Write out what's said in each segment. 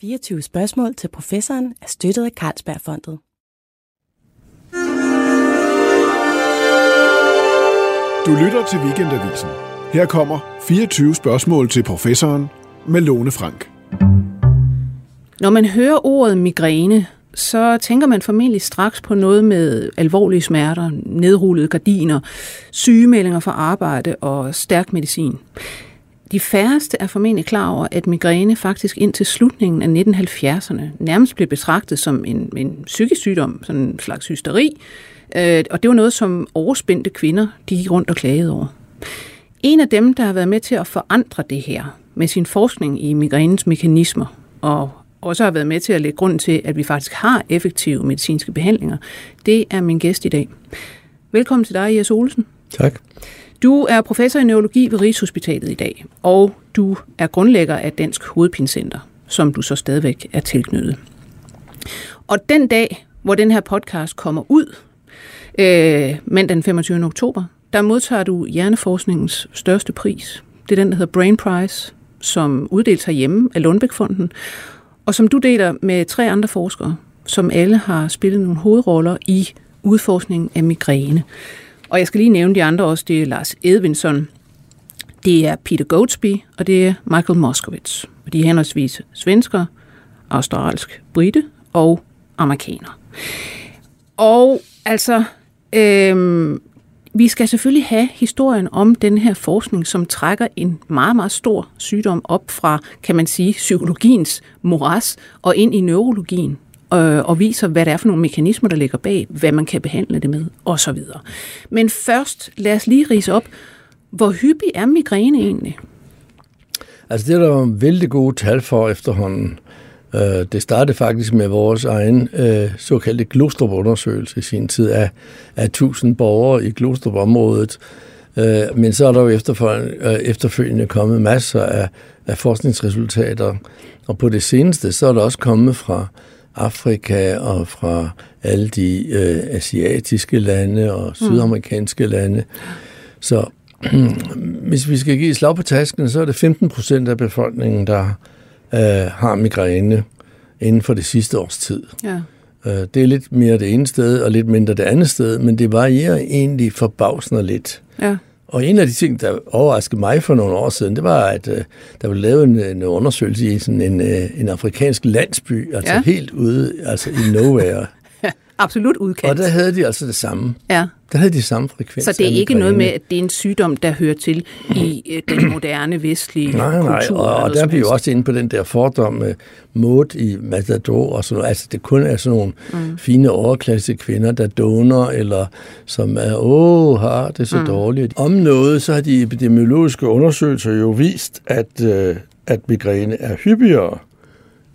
24 spørgsmål til professoren er støttet af Carlsbergfondet. Du lytter til Weekendavisen. Her kommer 24 spørgsmål til professoren med Lone Frank. Når man hører ordet migræne, så tænker man formentlig straks på noget med alvorlige smerter, nedrullede gardiner, sygemeldinger fra arbejde og stærk medicin. De færreste er formentlig klar over, at migræne faktisk indtil slutningen af 1970'erne nærmest blev betragtet som en, en psykisk sygdom, sådan en slags hysteri, øh, og det var noget, som overspændte kvinder de gik rundt og klagede over. En af dem, der har været med til at forandre det her med sin forskning i migrænens mekanismer, og også har været med til at lægge grund til, at vi faktisk har effektive medicinske behandlinger, det er min gæst i dag. Velkommen til dig, Jes Olsen. Tak. Du er professor i neurologi ved Rigshospitalet i dag, og du er grundlægger af Dansk Hovedpincenter, som du så stadigvæk er tilknyttet. Og den dag, hvor den her podcast kommer ud, øh, mandag den 25. oktober, der modtager du Hjerneforskningens største pris. Det er den, der hedder Brain Prize, som uddeles herhjemme af Lundbækfonden, og som du deler med tre andre forskere, som alle har spillet nogle hovedroller i udforskningen af migræne. Og jeg skal lige nævne de andre også. Det er Lars Edvinson, det er Peter Goatsby, og det er Michael Moskowitz. Og de er henholdsvis svensker, australsk, brite og amerikaner. Og altså, øhm, vi skal selvfølgelig have historien om den her forskning, som trækker en meget, meget stor sygdom op fra, kan man sige, psykologiens moras og ind i neurologien øh, og viser, hvad det er for nogle mekanismer, der ligger bag, hvad man kan behandle det med, osv. Men først, lad os lige rise op, hvor hyppig er migræne egentlig? Altså det er der jo vældig gode tal for efterhånden. Øh, det startede faktisk med vores egen øh, såkaldte Glostrup-undersøgelse i sin tid af, af 1000 borgere i Glostrup-området. Øh, men så er der jo øh, efterfølgende kommet masser af, af forskningsresultater. Og på det seneste, så er der også kommet fra Afrika og fra alle de øh, asiatiske lande og sydamerikanske mm. lande. Så hvis vi skal give slag på tasken, så er det 15 procent af befolkningen, der øh, har migræne inden for det sidste års tid. Ja. Øh, det er lidt mere det ene sted, og lidt mindre det andet sted, men det varierer egentlig forbavsende lidt. Ja. Og en af de ting, der overraskede mig for nogle år siden, det var, at uh, der blev lavet en, en undersøgelse i sådan en, uh, en afrikansk landsby, altså ja. helt ude altså i nowhere. Absolut udkendt. Og der havde de altså det samme. Ja. Der havde de samme frekvens. Så det er ikke noget med, at det er en sygdom, der hører til i øh, den moderne vestlige nej, nej, kultur? Nej, og, og der bliver vi også inde på den der fordom med mod i Matador og sådan noget. Altså det kun er sådan nogle mm. fine overklasse kvinder, der doner, eller som er, åh, har det så mm. dårligt. Om noget, så har de epidemiologiske undersøgelser jo vist, at, øh, at migræne er hyppigere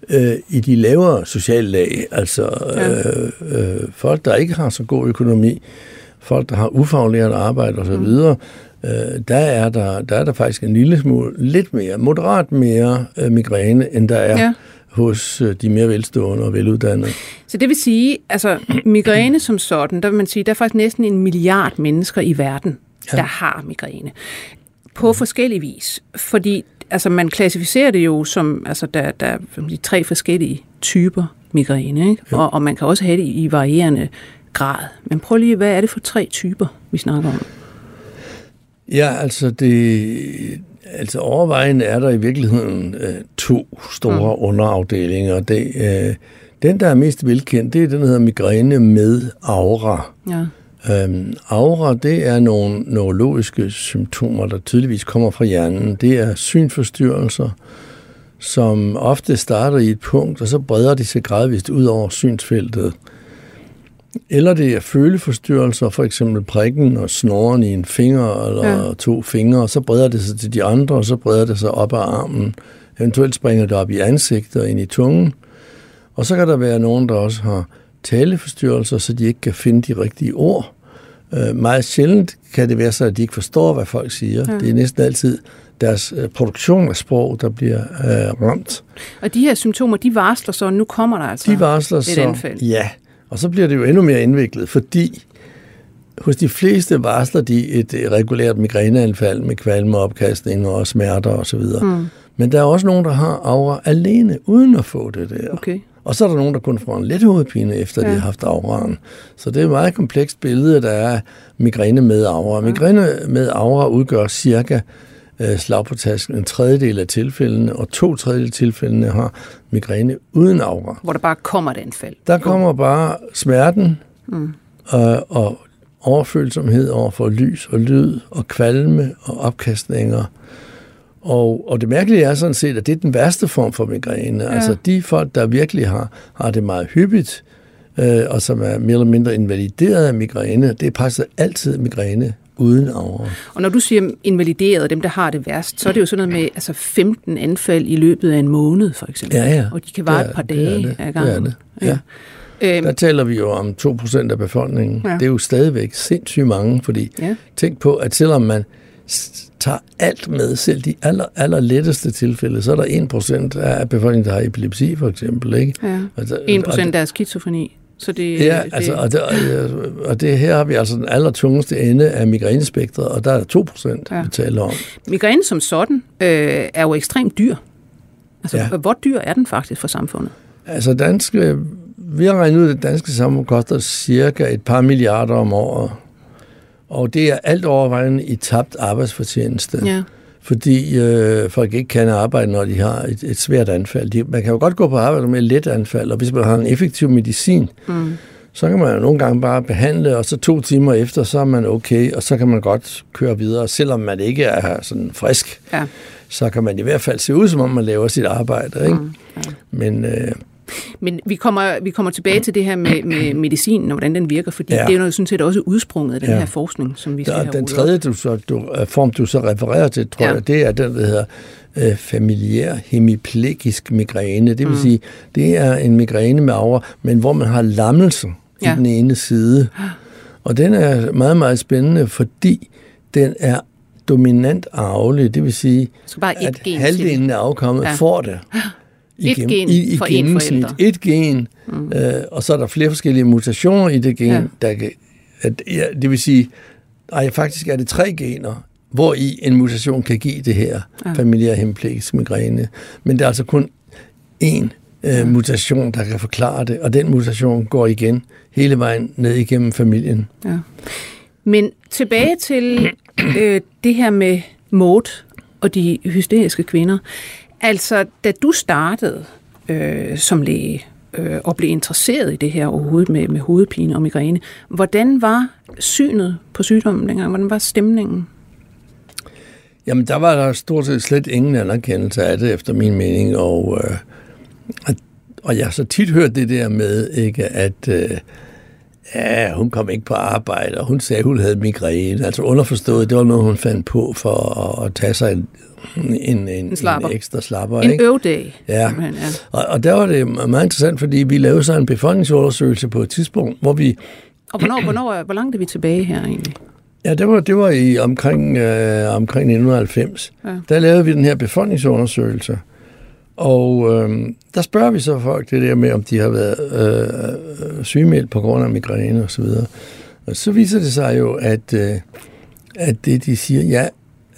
øh, i de lavere sociale lag, altså ja. øh, øh, folk, der ikke har så god økonomi, folk, der har ufaglært arbejde osv., mm. øh, der, er der, der er der faktisk en lille smule, lidt mere, moderat mere øh, migræne, end der er ja. hos øh, de mere velstående og veluddannede. Så det vil sige, altså migræne som sådan, der vil man sige, der er faktisk næsten en milliard mennesker i verden, ja. der har migræne. På forskellig vis. Fordi altså man klassificerer det jo som, altså der, der er de tre forskellige typer migræne, ikke? Ja. Og, og man kan også have det i varierende grad. Men prøv lige, hvad er det for tre typer, vi snakker om? Ja, altså det, altså overvejende er der i virkeligheden øh, to store mm. underafdelinger. Det, øh, den, der er mest velkendt, det er den, der hedder migræne med aura. Ja. Øhm, aura, det er nogle neurologiske symptomer, der tydeligvis kommer fra hjernen. Det er synforstyrrelser, som ofte starter i et punkt, og så breder de sig gradvist ud over synsfeltet. Eller det er føleforstyrrelser, for eksempel prikken og snoren i en finger eller ja. to fingre, og så breder det sig til de andre, og så breder det sig op ad armen. Eventuelt springer det op i ansigtet og ind i tungen. Og så kan der være nogen, der også har taleforstyrrelser, så de ikke kan finde de rigtige ord. Øh, meget sjældent kan det være så, at de ikke forstår, hvad folk siger. Ja. Det er næsten altid deres øh, produktion af sprog, der bliver øh, ramt. Og de her symptomer, de varsler så, nu kommer der altså de varsler et så, anfald. Ja, og så bliver det jo endnu mere indviklet, fordi hos de fleste varsler de et regulært migræneanfald med kvalme, opkastning og smerter osv. Mm. Men der er også nogen, der har aura alene, uden at få det der. Okay. Og så er der nogen, der kun får en let hovedpine, efter ja. de har haft auraen. Så det er et meget komplekst billede, der er migræne med aura. Migræne med aura udgør cirka øh, slag på tasken en tredjedel af tilfældene, og to tredjedel af tilfældene har migræne uden aura. Hvor der bare kommer et anfald. Der kommer bare smerten mm. øh, og overfølsomhed over for lys og lyd og kvalme og opkastninger. Og, og det mærkelige er sådan set, at det er den værste form for migræne. Ja. Altså de folk, der virkelig har, har det meget hyppigt, øh, og som er mere eller mindre invalideret af migræne, det er faktisk altid migræne uden aura. Og når du siger invalideret, dem der har det værst, så er det jo sådan noget med altså 15 anfald i løbet af en måned, for eksempel. Ja, ja. Og de kan vare et par dage det af gangen. Det det. Ja. Ja. Der taler vi jo om 2% af befolkningen. Ja. Det er jo stadigvæk sindssygt mange, fordi ja. tænk på, at selvom man tager alt med, selv de aller, aller letteste tilfælde, så er der 1% af befolkningen, der har epilepsi, for eksempel. Ikke? Ja. Altså, 1% der er skizofreni. Så det, ja, det, altså, og, det, og det her har vi altså den allertungeste ende af migrænespektret, og der er der 2 procent, ja. vi taler om. Migræne som sådan øh, er jo ekstremt dyr. Altså, ja. hvor dyr er den faktisk for samfundet? Altså, danske, vi har regnet ud, at det danske samfund koster cirka et par milliarder om året. Og det er alt overvejende i tabt arbejdsfortjeneste. Ja. Fordi øh, folk ikke kan arbejde, når de har et, et svært anfald. De, man kan jo godt gå på arbejde med et let anfald, og hvis man har en effektiv medicin, mm. så kan man jo nogle gange bare behandle, og så to timer efter, så er man okay, og så kan man godt køre videre. Selvom man ikke er sådan frisk, ja. så kan man i hvert fald se ud, som om man laver sit arbejde. Ikke? Mm. Ja. Men... Øh, men vi kommer, vi kommer tilbage til det her med, med medicinen og hvordan den virker, fordi ja. det er jo sådan set også udsprunget af den ja. her forskning, som vi skal have Den tredje du så, du, øh, form, du så refererer til, tror ja. jeg, det er den, der hedder øh, familiær hemiplegisk migræne. Det vil mm. sige, det er en migræne med over, men hvor man har lammelse ja. i den ene side. Og den er meget, meget spændende, fordi den er dominant arvelig, det vil sige, at halvdelen af afkommet ja. får det. et gen i, i for en forælder. Et gen, mm. øh, og så er der flere forskellige mutationer i det gen, ja. der kan, at, ja, det vil sige, ej, faktisk er det tre gener, hvor i en mutation kan give det her ja. familiær hemiplegisk migræne. Men det er altså kun én øh, mutation, der kan forklare det, og den mutation går igen hele vejen ned igennem familien. Ja. Men tilbage til øh, det her med mod og de hysteriske kvinder. Altså, da du startede øh, som læge øh, og blev interesseret i det her overhovedet med, med hovedpine og migræne, hvordan var synet på sygdommen dengang? Hvordan var stemningen? Jamen, der var der stort set slet ingen anerkendelse af det, efter min mening, og, øh, og, jeg har så tit hørt det der med, ikke, at øh, ja, hun kom ikke på arbejde, og hun sagde, at hun havde migræne. Altså underforstået, det var noget, hun fandt på for at, at tage sig en en, en, en, en ekstra slapper. En ikke? øvdag. Ja. ja. Og, og der var det meget interessant, fordi vi lavede så en befolkningsundersøgelse på et tidspunkt, hvor vi... Og hvornår, hvornår, hvor langt er vi tilbage her egentlig? Ja, det var, det var i omkring, øh, omkring 1990. Ja. Der lavede vi den her befolkningsundersøgelse. Og øh, der spørger vi så folk det der med, om de har været øh, sygemeldt på grund af migræne og så videre. Og så viser det sig jo, at, øh, at det de siger, ja,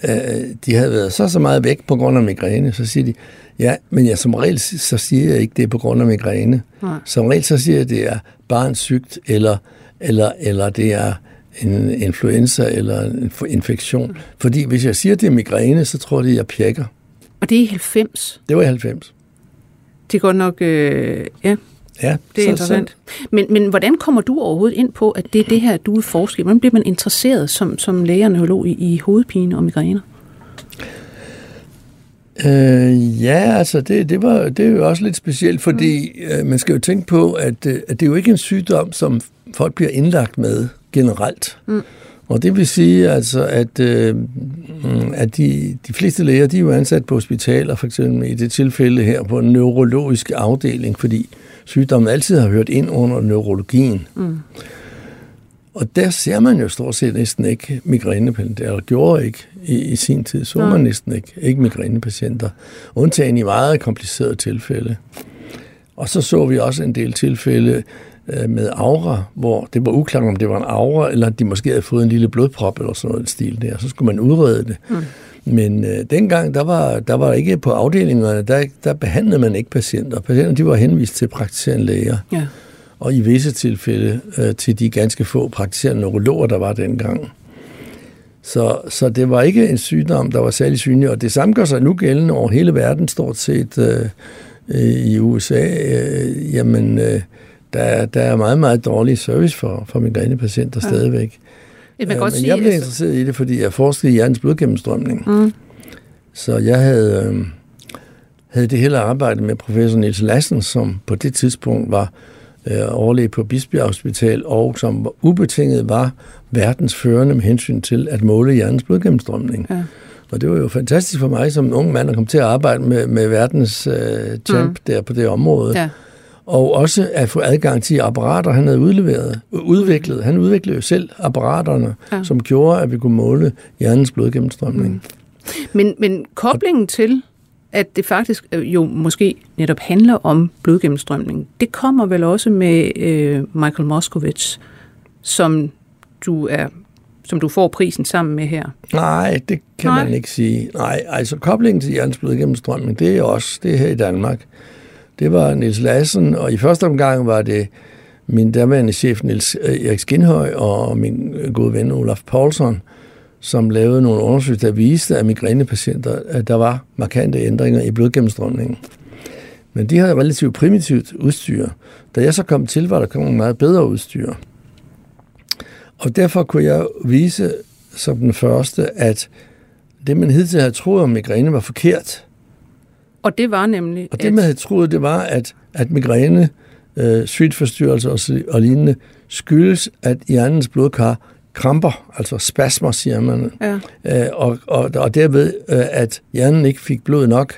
øh, de havde været så så meget væk på grund af migræne, så siger de, ja, men jeg som regel så siger jeg ikke, det er på grund af migræne. Nej. Som regel så siger jeg, det er barnsygt, eller, eller, eller det er en influenza eller en infektion. Mm. Fordi hvis jeg siger, det er migræne, så tror de, jeg pjekker. Og det er i 90? Det var i 90. Det er godt nok, øh, ja. Ja, det er så, interessant. Så. Men, men hvordan kommer du overhovedet ind på, at det er det her, du vil forske Hvordan bliver man interesseret som, som læge og neurolog i, i hovedpine og migræner? Øh, ja, altså det, det, var, det er jo også lidt specielt, fordi mm. øh, man skal jo tænke på, at, øh, at det er jo ikke en sygdom, som folk bliver indlagt med generelt. Mm. Og det vil sige, altså, at, øh, at de, de fleste læger de er jo ansat på hospitaler, for eksempel i det tilfælde her på en neurologisk afdeling, fordi sygdommen altid har hørt ind under neurologien. Mm. Og der ser man jo stort set næsten ikke migrænepatienter, eller gjorde ikke i, i sin tid, så man næsten ikke, ikke migrænepatienter, undtagen i meget komplicerede tilfælde. Og så så vi også en del tilfælde, øh, med aura, hvor det var uklart, om det var en aura, eller de måske havde fået en lille blodprop eller sådan noget stil der. Så skulle man udrede det. Mm. Men øh, dengang, der var, der var ikke på afdelingerne, der, der behandlede man ikke patienter. Patienter de var henvist til praktiserende læger. Ja. Og i visse tilfælde øh, til de ganske få praktiserende neurologer, der var dengang. Så, så det var ikke en sygdom, der var særlig synlig, og det samme gør sig nu gældende over hele verden, stort set øh, øh i USA. Øh, jamen, øh, der, der er meget, meget dårlig service for, for migrænepatienter ja. stadigvæk. Jeg, kan godt men sige, jeg blev altså... interesseret i det, fordi jeg forskede i hjernens blodgennemstrømning. Mm. Så jeg havde, øh, havde det hele arbejde med professor Niels Lassen, som på det tidspunkt var øh, overlæge på Bisbjerg Hospital, og som ubetinget var verdens førende med hensyn til at måle hjernens blodgennemstrømning. Ja. Og det var jo fantastisk for mig som ung mand at komme til at arbejde med, med verdens øh, champ mm. der på det område. Ja. Og også at få adgang til apparater, han havde udleveret, udviklet. Han udviklede jo selv apparaterne, ja. som gjorde, at vi kunne måle hjernens blodgennemstrømning. Mm. Men, men koblingen til, at det faktisk øh, jo måske netop handler om blodgennemstrømning, det kommer vel også med øh, Michael Moskowitz, som du er som du får prisen sammen med her? Nej, det kan Nej. man ikke sige. Nej, altså koblingen til hjernens blodgennemstrømning, det er også det er her i Danmark. Det var Nils Lassen, og i første omgang var det min daværende chef Niels øh, Erik Skinhøj og min øh, gode ven Olaf Poulsen, som lavede nogle undersøgelser, der viste, at migrænepatienter, at der var markante ændringer i blodgennemstrømningen. Men de havde relativt primitivt udstyr. Da jeg så kom til, var der kommet meget bedre udstyr. Og derfor kunne jeg vise som den første, at det, man hidtil havde troet om migræne, var forkert. Og det var nemlig... Og det, man havde troet, det var, at, at migræne, øh, sygtforstyrrelser og, og lignende, skyldes, at hjernens blodkar kramper, altså spasmer, siger man. Ja. Øh, og, og, og derved, øh, at hjernen ikke fik blod nok.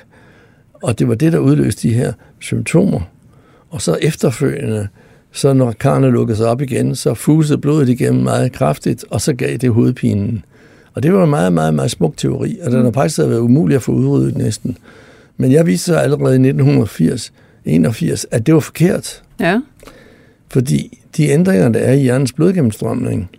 Og det var det, der udløste de her symptomer. Og så efterfølgende, så når karne lukkede sig op igen, så fusede blodet igennem meget kraftigt, og så gav det hovedpinen. Og det var en meget, meget, meget smuk teori, og den har faktisk været umulig at få udryddet næsten. Men jeg viste så allerede i 1980, 81, at det var forkert. Ja. Fordi de ændringer, der er i hjernens blodgennemstrømning,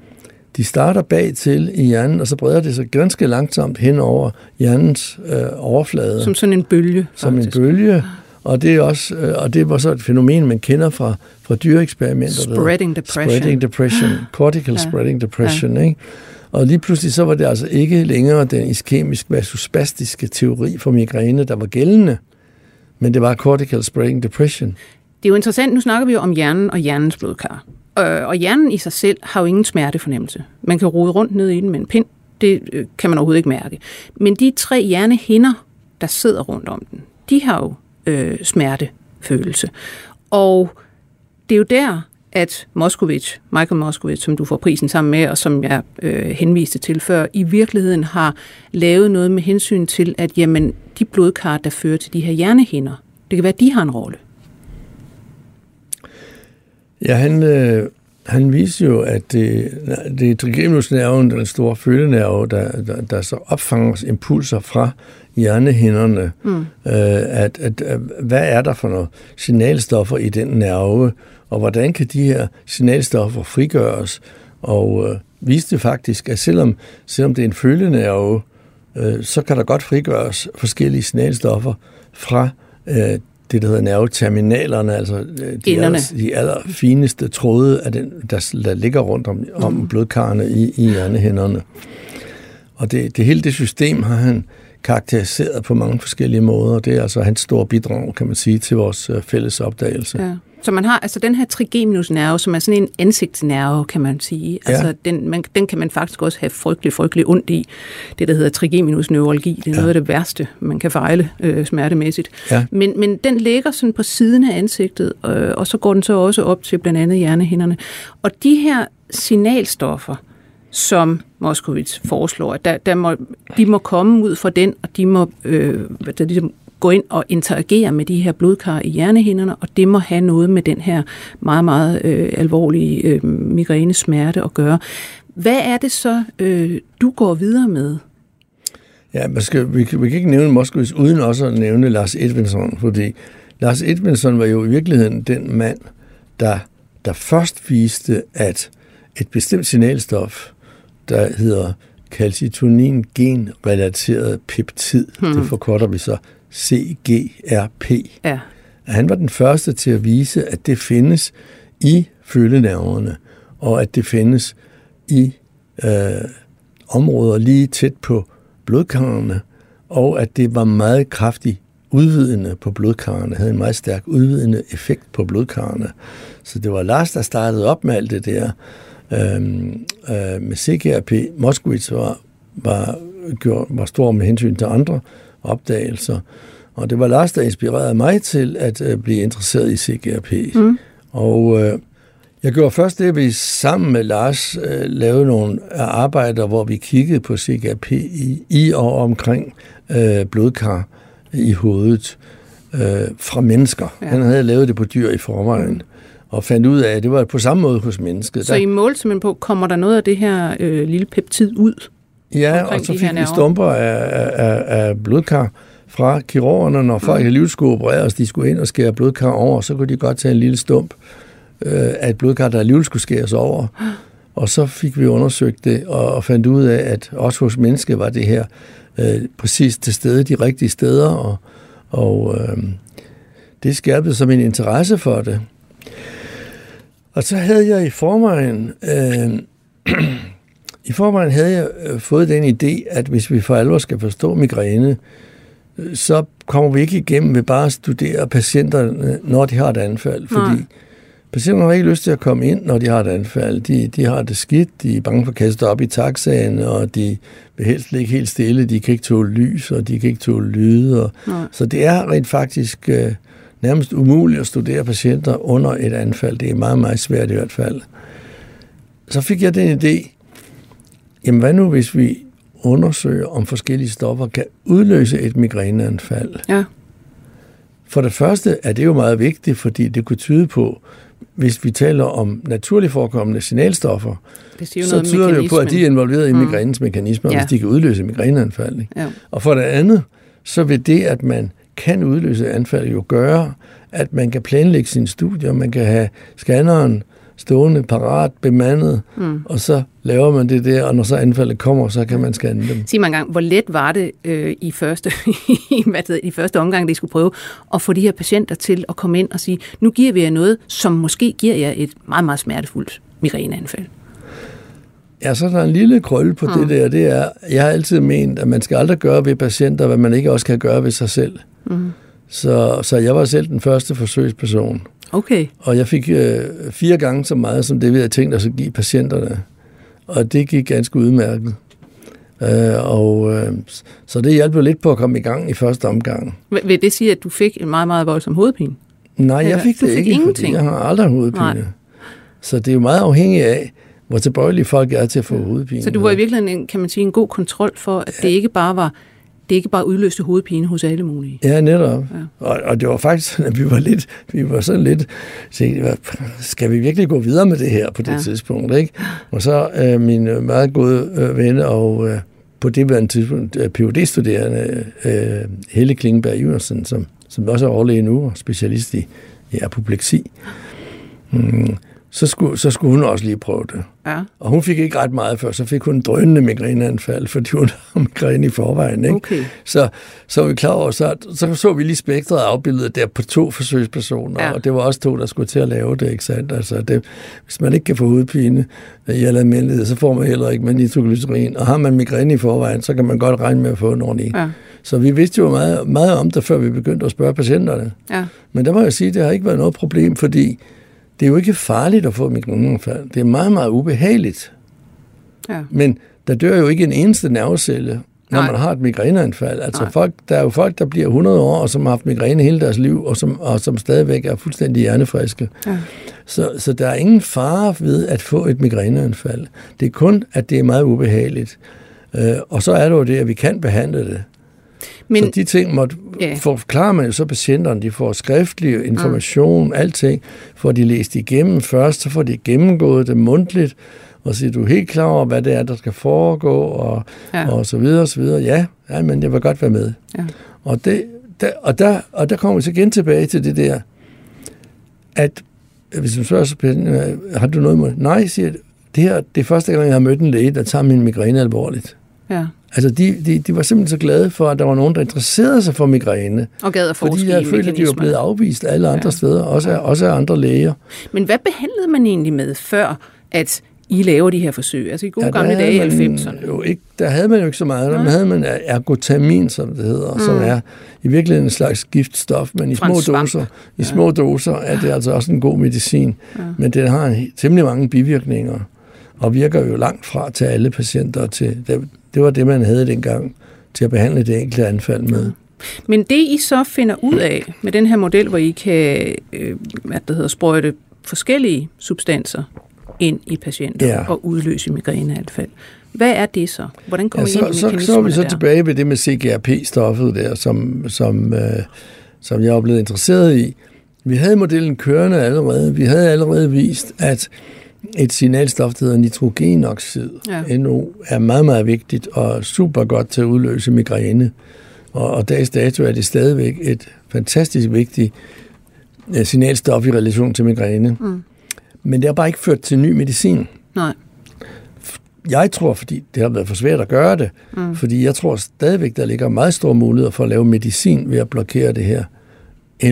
de starter bag til i hjernen, og så breder det sig ganske langsomt hen over hjernens øh, overflade. Som sådan en bølge. Som faktisk. en bølge. Og det, er også, øh, og det var så et fænomen, man kender fra, fra dyreeksperimenter. Spreading depression. Spreading depression. Cortical ja. spreading depression. Ja. Ikke? Og lige pludselig så var det altså ikke længere den iskemisk versus spastiske teori for migræne, der var gældende, men det var cortical spreading depression. Det er jo interessant, nu snakker vi jo om hjernen og hjernens blodkar. Øh, og hjernen i sig selv har jo ingen smertefornemmelse. Man kan rode rundt ned i den med en pind, det øh, kan man overhovedet ikke mærke. Men de tre hjernehinder, der sidder rundt om den, de har jo øh, smertefølelse. Og det er jo der, at Moskowitz, Michael Moskowitz, som du får prisen sammen med, og som jeg øh, henviste til før, i virkeligheden har lavet noget med hensyn til, at jamen, de blodkar, der fører til de her hjernehinder, det kan være, at de har en rolle. Ja, han, øh, han viser jo, at det, det er trigeminusnerven, den store følgenerve, der, der, der så opfanger impulser fra hjernehinderne. Mm. Øh, at, at, at, hvad er der for nogle signalstoffer i den nerve, og hvordan kan de her signalstoffer frigøres? Og øh, viste faktisk, at selvom, selvom det er en følgenerve, øh, så kan der godt frigøres forskellige signalstoffer fra øh, det, der hedder nerveterminalerne, altså øh, de, aller, de allerfineste tråde, af den, der, der ligger rundt om, om mm. blodkarrene i, i hjernehænderne. Og det, det hele det system har han karakteriseret på mange forskellige måder, og det er altså hans store bidrag, kan man sige, til vores øh, fælles opdagelse. Ja. Så man har altså den her trigeminusnerve, som er sådan en ansigtsnerve, kan man sige. Ja. Altså den, man, den kan man faktisk også have frygtelig, frygtelig ondt i. Det, der hedder trigeminusneurologi, det er ja. noget af det værste, man kan fejle øh, smertemæssigt. Ja. Men, men den ligger sådan på siden af ansigtet, øh, og så går den så også op til blandt andet hjernehinderne. Og de her signalstoffer, som Moskowitz foreslår, der, der må, de må komme ud fra den, og de må øh, der ligesom gå ind og interagere med de her blodkar i hjernehinderne, og det må have noget med den her meget, meget øh, alvorlige øh, migrænesmerte at gøre. Hvad er det så, øh, du går videre med? Ja, man skal, vi, vi kan ikke nævne Moskowitz uden også at nævne Lars Edvinsson, fordi Lars Edvinsson var jo i virkeligheden den mand, der der først viste, at et bestemt signalstof, der hedder calcitonin genrelateret peptid, hmm. det forkorter vi så CGRP. Ja. Han var den første til at vise, at det findes i følenerverne, og at det findes i øh, områder lige tæt på blodkarrene, og at det var meget kraftigt udvidende på blodkarrene, havde en meget stærk udvidende effekt på blodkarrene. Så det var Lars, der startede op med alt det der. Øhm, øh, med CGRP, Moskowitz var, var, gjort, var stor med hensyn til andre opdagelser. Og det var Lars, der inspirerede mig til at øh, blive interesseret i CGRP. Mm. Og øh, jeg gjorde først det, at vi sammen med Lars øh, lavede nogle arbejder, hvor vi kiggede på CGRP i, i og omkring øh, blodkar i hovedet øh, fra mennesker. Ja. Han havde lavet det på dyr i forvejen, og fandt ud af, at det var på samme måde hos mennesket. Så der, I målte simpelthen på, kommer der noget af det her øh, lille peptid ud? Ja, og så fik vi stumper af, af, af blodkar fra kirurgerne, når folk mm. alligevel skulle opereres, de skulle ind og skære blodkar over, så kunne de godt tage en lille stump øh, af et blodkar, der alligevel skulle skæres over. Og så fik vi undersøgt det og, og fandt ud af, at også hos mennesker var det her øh, præcis til stede, de rigtige steder, og, og øh, det skærpede som en interesse for det. Og så havde jeg i forvejen, øh, i forvejen havde jeg øh, fået den idé, at hvis vi for alvor skal forstå migræne, øh, så kommer vi ikke igennem ved bare at studere patienterne, når de har et anfald, fordi Nej Patienterne har ikke lyst til at komme ind, når de har et anfald. De, de har det skidt, de er bange for at kaste op i taxaen, og de vil helst ligge helt stille, de kan ikke tåle lys, og de kan ikke tåle lyde. Og, Så det er rent faktisk øh, nærmest umuligt at studere patienter under et anfald. Det er meget, meget svært i hvert fald. Så fik jeg den idé, jamen hvad nu hvis vi undersøger, om forskellige stoffer kan udløse et migræneanfald? Ja. For det første er det jo meget vigtigt, fordi det kunne tyde på, hvis vi taler om naturligt forekommende signalstoffer, det så tyder det jo på, at de er involveret i mm. migrænens mekanismer, ja. hvis de kan udløse migræneanfald. Ja. Og for det andet, så vil det, at man kan udløse anfald, jo gøre, at man kan planlægge sine studier, man kan have scanneren stående, parat, bemandet, mm. og så laver man det der, og når så anfaldet kommer, så kan man scanne dem. Sig mig engang, hvor let var det øh, i, første, hvad det, i første omgang, de skulle prøve at få de her patienter til at komme ind og sige, nu giver vi jer noget, som måske giver jer et meget, meget smertefuldt migræneanfald? Ja, så er der en lille krølle på mm. det der, det er, jeg har altid ment, at man skal aldrig gøre ved patienter, hvad man ikke også kan gøre ved sig selv. Mm. Så, så jeg var selv den første forsøgsperson. Okay. Og jeg fik øh, fire gange så meget, som det vi havde tænkt os at give patienterne. Og det gik ganske udmærket. Øh, og, øh, så det hjalp jo lidt på at komme i gang i første omgang. Vil det sige, at du fik en meget, meget voldsom hovedpine? Nej, jeg fik det fik ikke, ingenting. jeg har aldrig hovedpine. Nej. Så det er jo meget afhængigt af, hvor tilbøjelige folk er til at få hovedpine. Så du var i virkeligheden, en, kan man sige, en god kontrol for, at ja. det ikke bare var det ikke bare udløste hovedpine hos alle mulige. Ja, netop. Ja. Og, og det var faktisk sådan, at vi var lidt, vi var sådan lidt, så, skal vi virkelig gå videre med det her på det ja. tidspunkt, ikke? Og så øh, min meget gode øh, ven og øh, på det var en tidspunkt øh, phd studerende øh, Helle Klingberg Iversen, som, som også er overlæge nu og specialist i, i apopleksi. Mm så skulle, så skulle hun også lige prøve det. Ja. Og hun fik ikke ret meget før, så fik hun en drønende migræneanfald, fordi hun har migræne i forvejen. Ikke? Okay. Så, så var vi klar over, så, så så vi lige spektret afbildet der på to forsøgspersoner, ja. og det var også to, der skulle til at lave det. Ikke sandt? Altså, det, hvis man ikke kan få hovedpine i al almindelighed, så får man heller ikke med nitroglycerin. Og har man migræne i forvejen, så kan man godt regne med at få en ordentlig. Ja. Så vi vidste jo meget, meget om det, før vi begyndte at spørge patienterne. Ja. Men der må jeg sige, at det har ikke været noget problem, fordi det er jo ikke farligt at få migræneanfald. Det er meget, meget ubehageligt. Ja. Men der dør jo ikke en eneste nervecelle, når Nej. man har et migræneanfald. Altså folk, der er jo folk, der bliver 100 år, og som har haft migræne hele deres liv, og som, og som stadigvæk er fuldstændig hjernefriske. Ja. Så, så der er ingen fare ved at få et migræneanfald. Det er kun, at det er meget ubehageligt. Øh, og så er det jo det, at vi kan behandle det. Men, så de ting måtte, ja. forklarer man jo så patienterne, de får skriftlig information, mm. alting, får de læst igennem først, så får de gennemgået det mundtligt, og siger, du er helt klar over, hvad det er, der skal foregå, og, ja. og så videre, og så videre. Ja, ja, men jeg vil godt være med. Ja. Og, det, der, og, der, og der kommer vi så igen tilbage til det der, at hvis du spørger så patienten, har du noget imod? Nej, siger det her, det er første gang, jeg har mødt en læge, der tager min migræne alvorligt. Ja. Altså, de, de, de var simpelthen så glade for, at der var nogen, der interesserede sig for migræne. Og gad at forske Fordi jeg følte, at de var blevet afvist alle andre Ja. steder, også af, også af andre læger. Men hvad behandlede man egentlig med, før at I laver de her forsøg? Altså i gode ja, gamle dage i man 90'erne. Jo ikke, der havde man jo ikke så meget. Der Nej. havde man ergotamin, som det hedder, mm. som er i virkeligheden en slags giftstof, men i små doser, i små doser er det altså også en god medicin. Ja. Men den har en, temmelig mange bivirkninger, og virker jo langt fra til alle patienter. Til, det, det var det, man havde dengang til at behandle det enkelte anfald med. Men det I så finder ud af med den her model, hvor I kan øh, hvad det hedder, sprøjte forskellige substanser ind i patienter Ja. og udløse migræneanfald. Hvad er det så? Hvordan kommer Ja, I ind så, i så, så er vi så der? tilbage ved det med CGRP-stoffet der, som, som, øh, som jeg er blevet interesseret i. Vi havde modellen kørende allerede. Vi havde allerede vist, at et signalstof, der hedder nitrogenoxid, Ja. NO, er meget, meget vigtigt og super godt til at udløse migræne. Og, og dags dato er det stadigvæk et fantastisk vigtigt øh, signalstof i relation til migræne. Mm. Men det har bare ikke ført til ny medicin. Nej. Jeg tror, fordi det har været for svært at gøre det, mm. fordi jeg tror stadigvæk, der ligger meget store muligheder for at lave medicin ved at blokere det her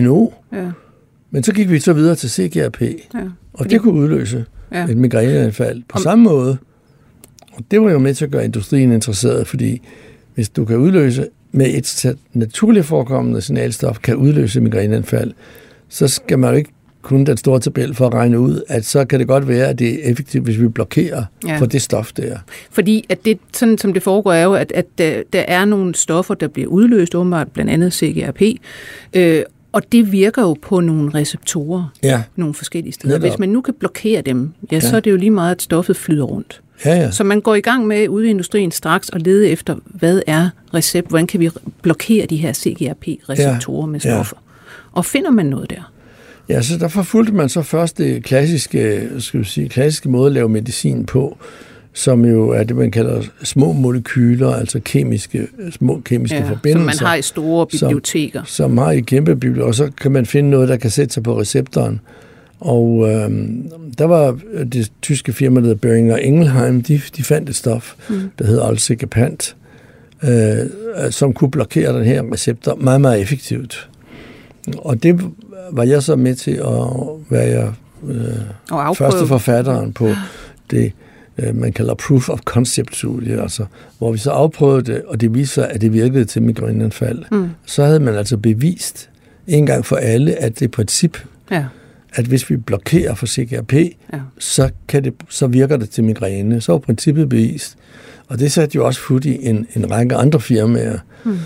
NO. Ja. Men så gik vi så videre til CGRP, Ja. og det kunne udløse Ja. et migræneanfald på Om- samme måde. Og det var jo med til at gøre industrien interesseret, fordi hvis du kan udløse med et naturligt forekommende signalstof, kan udløse migræneanfald, så skal man jo ikke kun den store tabel for at regne ud, at så kan det godt være, at det er effektivt, hvis vi blokerer ja. for det stof der. Fordi at det, sådan som det foregår, er jo, at, at der, der er nogle stoffer, der bliver udløst, åbenbart blandt andet CGRP, øh, og det virker jo på nogle receptorer Ja, nogle forskellige steder. Netop. Hvis man nu kan blokere dem, ja, ja, så Ja. er det jo lige meget, at stoffet flyder rundt. ja, ja. Så man går i gang med ude i industrien straks at lede efter, hvad er recept, hvordan kan vi blokere de her CGRP-receptorer Ja, med ja. stoffer. Og finder man noget der? Ja, så der forfulgte man så først det klassiske, skal vi sige, klassiske måde at lave medicin på, som jo er det, man kalder små molekyler, altså kemiske, små kemiske Ja, som forbindelser. man har i store som- biblioteker. som har i kæmpe bibliotek, og så kan man finde noget, der kan sætte sig på receptoren. Og øhm, der var det tyske firma, der hedder Beringer Ingelheim, de, de fandt et stof, mm. der hedder Alzegepant, øh, som kunne blokere den her receptor meget, meget effektivt. Og det var jeg så med til at være øh, Og afprøve. første forfatteren på det, øh, man kalder proof of concept studie, altså, hvor vi så afprøvede det, og det viste sig, at det virkede til migræneanfald. Mm. Så havde man altså bevist en gang for alle, at det princip, Ja, at hvis vi blokerer for CGRP, ja. så, kan det, så virker det til migræne. Så var princippet bevist. Og det satte jo også fod i en, en række andre firmaer. Hmm.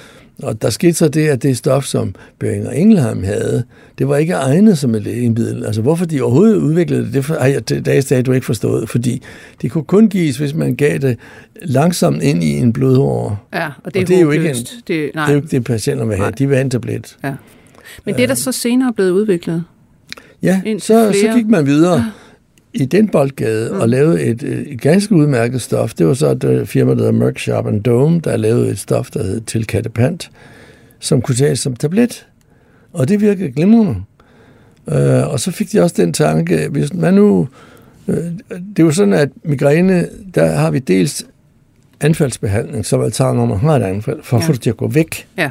Og der skete så det, at det stof, som Beringer Ingelheim havde, det var ikke egnet som et lægemiddel. Altså hvorfor de overhovedet udviklede det, det har jeg til dags dato ikke forstået. Fordi det kunne kun gives, hvis man gav det langsomt ind i en blodåre. ja og det er, Og det er jo ikke håbløst. det, nej. Det er jo ikke det, patienter vil have. Nej. De vil have en tablet. Ja. Men det er der så senere blevet udviklet. Ja, så, så gik man videre i den boldgade mm. og lavede et, et ganske udmærket stof. Det var så et øh, firma, der hedder Merck Sharp and Dome, der lavede et stof, der hed Tilkatepant, som kunne tages som tablet. Og det virkede glimrende. Øh, og så fik de også den tanke, hvis man nu... Øh, det er jo sådan, at migræne, der har vi dels anfaldsbehandling, som tager, når man har et anfald, for at Ja. få det til at gå væk. Ja.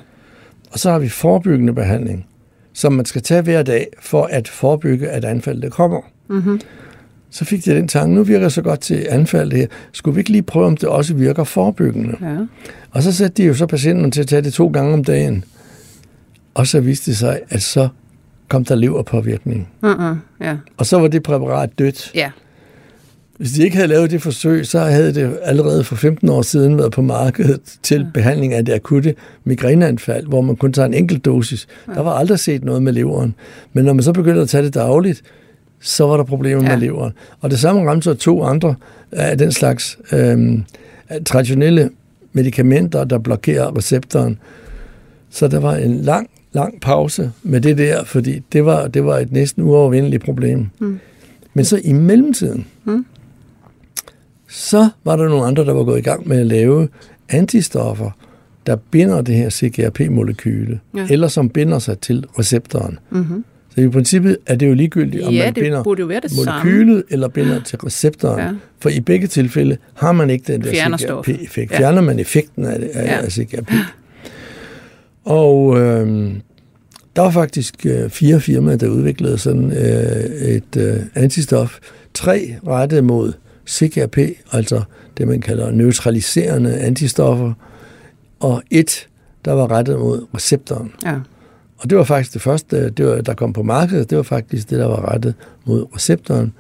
Og så har vi forebyggende behandling, som man skal tage hver dag for at forebygge, at anfaldet kommer. Mm-hmm. Så fik jeg den tanke, nu virker det så godt til anfaldet her. Skulle vi ikke lige prøve, om det også virker forebyggende? Ja. Og så satte de jo så patienten til at tage det to gange om dagen. Og så viste det sig, at så kom der leverpåvirkning. Uh-uh. ja. Og så var det præparat dødt. Ja. Hvis de ikke havde lavet det forsøg, så havde det allerede for 15 år siden været på markedet til ja. behandling af det akutte migræneanfald, hvor man kun tager en enkelt dosis. Ja. Der var aldrig set noget med leveren. Men når man så begyndte at tage det dagligt, så var der problemer Ja. med leveren. Og det samme ramte så to andre af den slags øhm, traditionelle medicamenter, der blokerer receptoren. Så der var en lang, lang pause med det der, fordi det var, det var et næsten uovervindeligt problem. Mm. Men så i mellemtiden, Mm. så var der nogle andre, der var gået i gang med at lave antistoffer, der binder det her CGRP-molekyle, ja. eller som binder sig til receptoren. Mm-hmm. Så i princippet er det jo ligegyldigt, om Ja, man binder det samme. molekylet eller binder til receptoren. Ja. For i begge tilfælde har man ikke den der. CGRP-effekt. Ja. Fjerner man effekten af, det, af, Ja. CGRP. Og øh, der var faktisk øh, fire firmaer, der udviklede sådan øh, et øh, antistof. Tre rettet mod CGRP, altså det man kalder neutraliserende antistoffer, og et, der var rettet mod receptoren. Ja. Og det var faktisk det første, det var, der kom på markedet, det var faktisk det, der var rettet mod receptoren.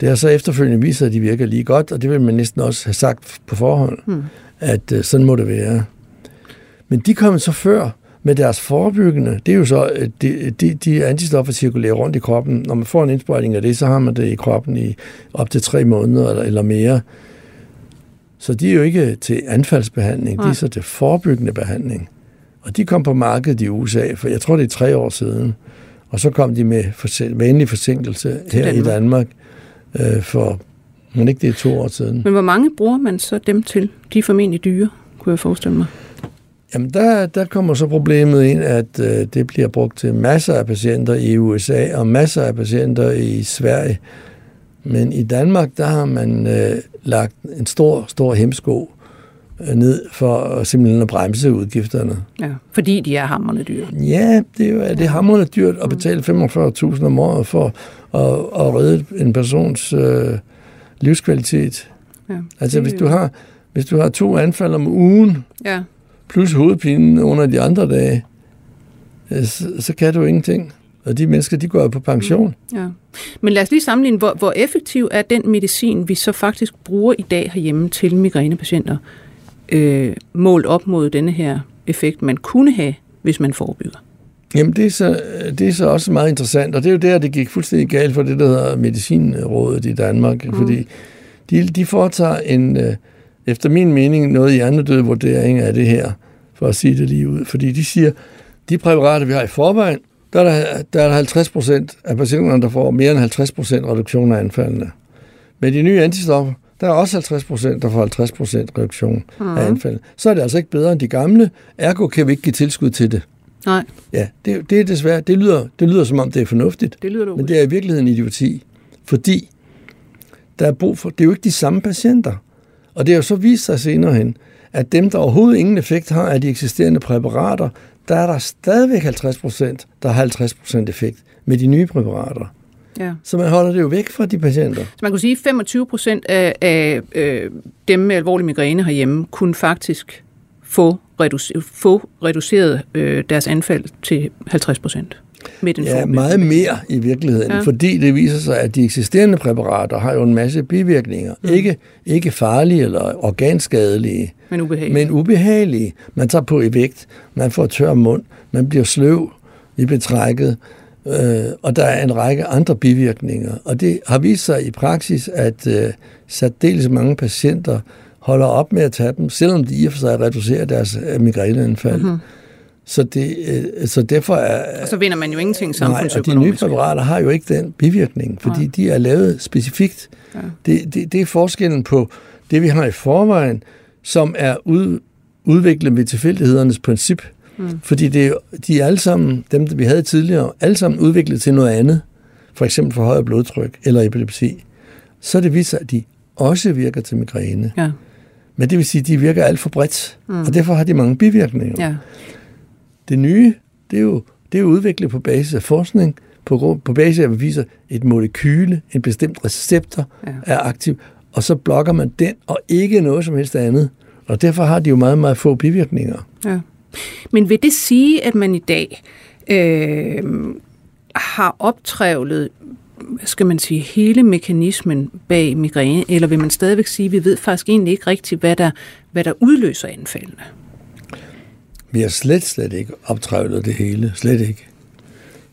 Det har så efterfølgende vist sig, at de virker lige godt, og det vil man næsten også have sagt på forhånd, Hmm. at uh, sådan må det være. Men de kom så før med deres forebyggende. Det er jo så, at de, de, de antistoffer cirkulerer rundt i kroppen. Når man får en indsprøjtning af det, så har man det i kroppen i op til tre måneder eller, eller mere. Så de er jo ikke til anfaldsbehandling, de Nej. er så til forebyggende behandling. Og de kom på markedet i USA, for jeg tror, det er tre år siden. Og så kom de med forsen- vanlig forsinkelse Til her Danmark. i Danmark øh, for, men ikke det er to år siden. Men hvor mange bruger man så dem til? De er formentlig dyre, kunne jeg forestille mig. Jamen, der, der kommer så problemet ind, at øh, det bliver brugt til masser af patienter i USA og masser af patienter i Sverige. Men i Danmark, der har man øh, lagt en stor, stor hemsko ned for simpelthen at bremse udgifterne. Ja. Fordi de er hammerende dyre. Ja, det er jo det er hamrende dyrt at betale 45.000 om året for at, at redde en persons øh, livskvalitet. Ja. Altså, hvis du, har, hvis du har to anfald om ugen, Ja. plus hovedpinen under de andre dage, øh, så, så kan du ingenting. Og de mennesker, de går jo på pension. Ja. Men lad os lige sammenligne, hvor, hvor effektiv er den medicin, vi så faktisk bruger i dag herhjemme til migrænepatienter, øh, målt op mod denne her effekt, man kunne have, hvis man forebygger. Jamen, det er, så, det er så også meget interessant, og det er jo der, det gik fuldstændig galt for det, der hedder Medicinrådet i Danmark, mm. fordi de, de foretager en, øh, efter min mening, noget hjernedød vurdering af det her, for at sige det lige ud. Fordi de siger, de præparater, vi har i forvejen, der er der, der er der 50 procent af patienterne, der får mere end 50 procent reduktion af anfaldene. Med de nye antistoffer, der er også 50 procent, der får 50 procent reduktion mm. af anfaldene. Så er det altså ikke bedre end de gamle, ergo kan vi ikke give tilskud til det. Nej, Ja, det, det er desværre, det lyder, det lyder som om det er fornuftigt, det lyder logisk. men det er i virkeligheden idioti, fordi der er brug for, det er jo ikke de samme patienter. Og det har jo så vist sig senere hen, at dem, der overhovedet ingen effekt har af de eksisterende præparater, der er der stadigvæk 50 procent, der har 50 procent effekt med de nye præparater. Ja. Så man holder det jo væk fra de patienter. Så man kunne sige, at 25 procent af, af øh, dem med alvorlig migræne herhjemme kunne faktisk få, reduce, få reduceret øh, deres anfald til 50 procent med den Ja, meget mere i virkeligheden, Ja. fordi det viser sig, at de eksisterende præparater har jo en masse bivirkninger. Mm. Ikke, ikke farlige eller organskadelige, Men ubehageligt. men ubehagelige. Man tager på i vægt, man får tør mund, man bliver sløv i betrækket, øh, og der er en række andre bivirkninger. Og det har vist sig i praksis, at øh, særdeles mange patienter holder op med at tage dem, selvom de i og for sig reducerer deres øh, migræneanfald. Mm-hmm. Så, det, øh, så derfor er... og så vinder man jo ingenting Nej, og de nye samfundsøkonomisk. præparater har jo ikke den bivirkning, fordi Nej. de er lavet specifikt. Ja. Det, det, det er forskellen på det, vi har i forvejen, som er ud, udviklet ved tilfældighedernes princip. Mm. Fordi det, de er alle sammen, dem vi havde tidligere, alle sammen udviklet til noget andet. For eksempel for højere blodtryk eller epilepsi. Så det viser, at de også virker til migræne. Ja, Men det vil sige, at de virker alt for bredt, mm. og derfor har de mange bivirkninger. ja. Det nye, det er jo, det er udviklet på basis af forskning, på, grund- på basis af, at vi viser et molekyle, en bestemt receptor ja. er aktiv, og så blokker man den, og ikke noget som helst andet. Og derfor har de jo meget, meget få bivirkninger. Ja. Men vil det sige, at man i dag øh, har optrævlet hvad skal man sige, hele mekanismen bag migræne, eller vil man stadigvæk sige, at vi ved faktisk egentlig ikke rigtigt, hvad der, hvad der udløser anfaldene? Vi har slet, slet ikke optrævlet det hele. Slet ikke.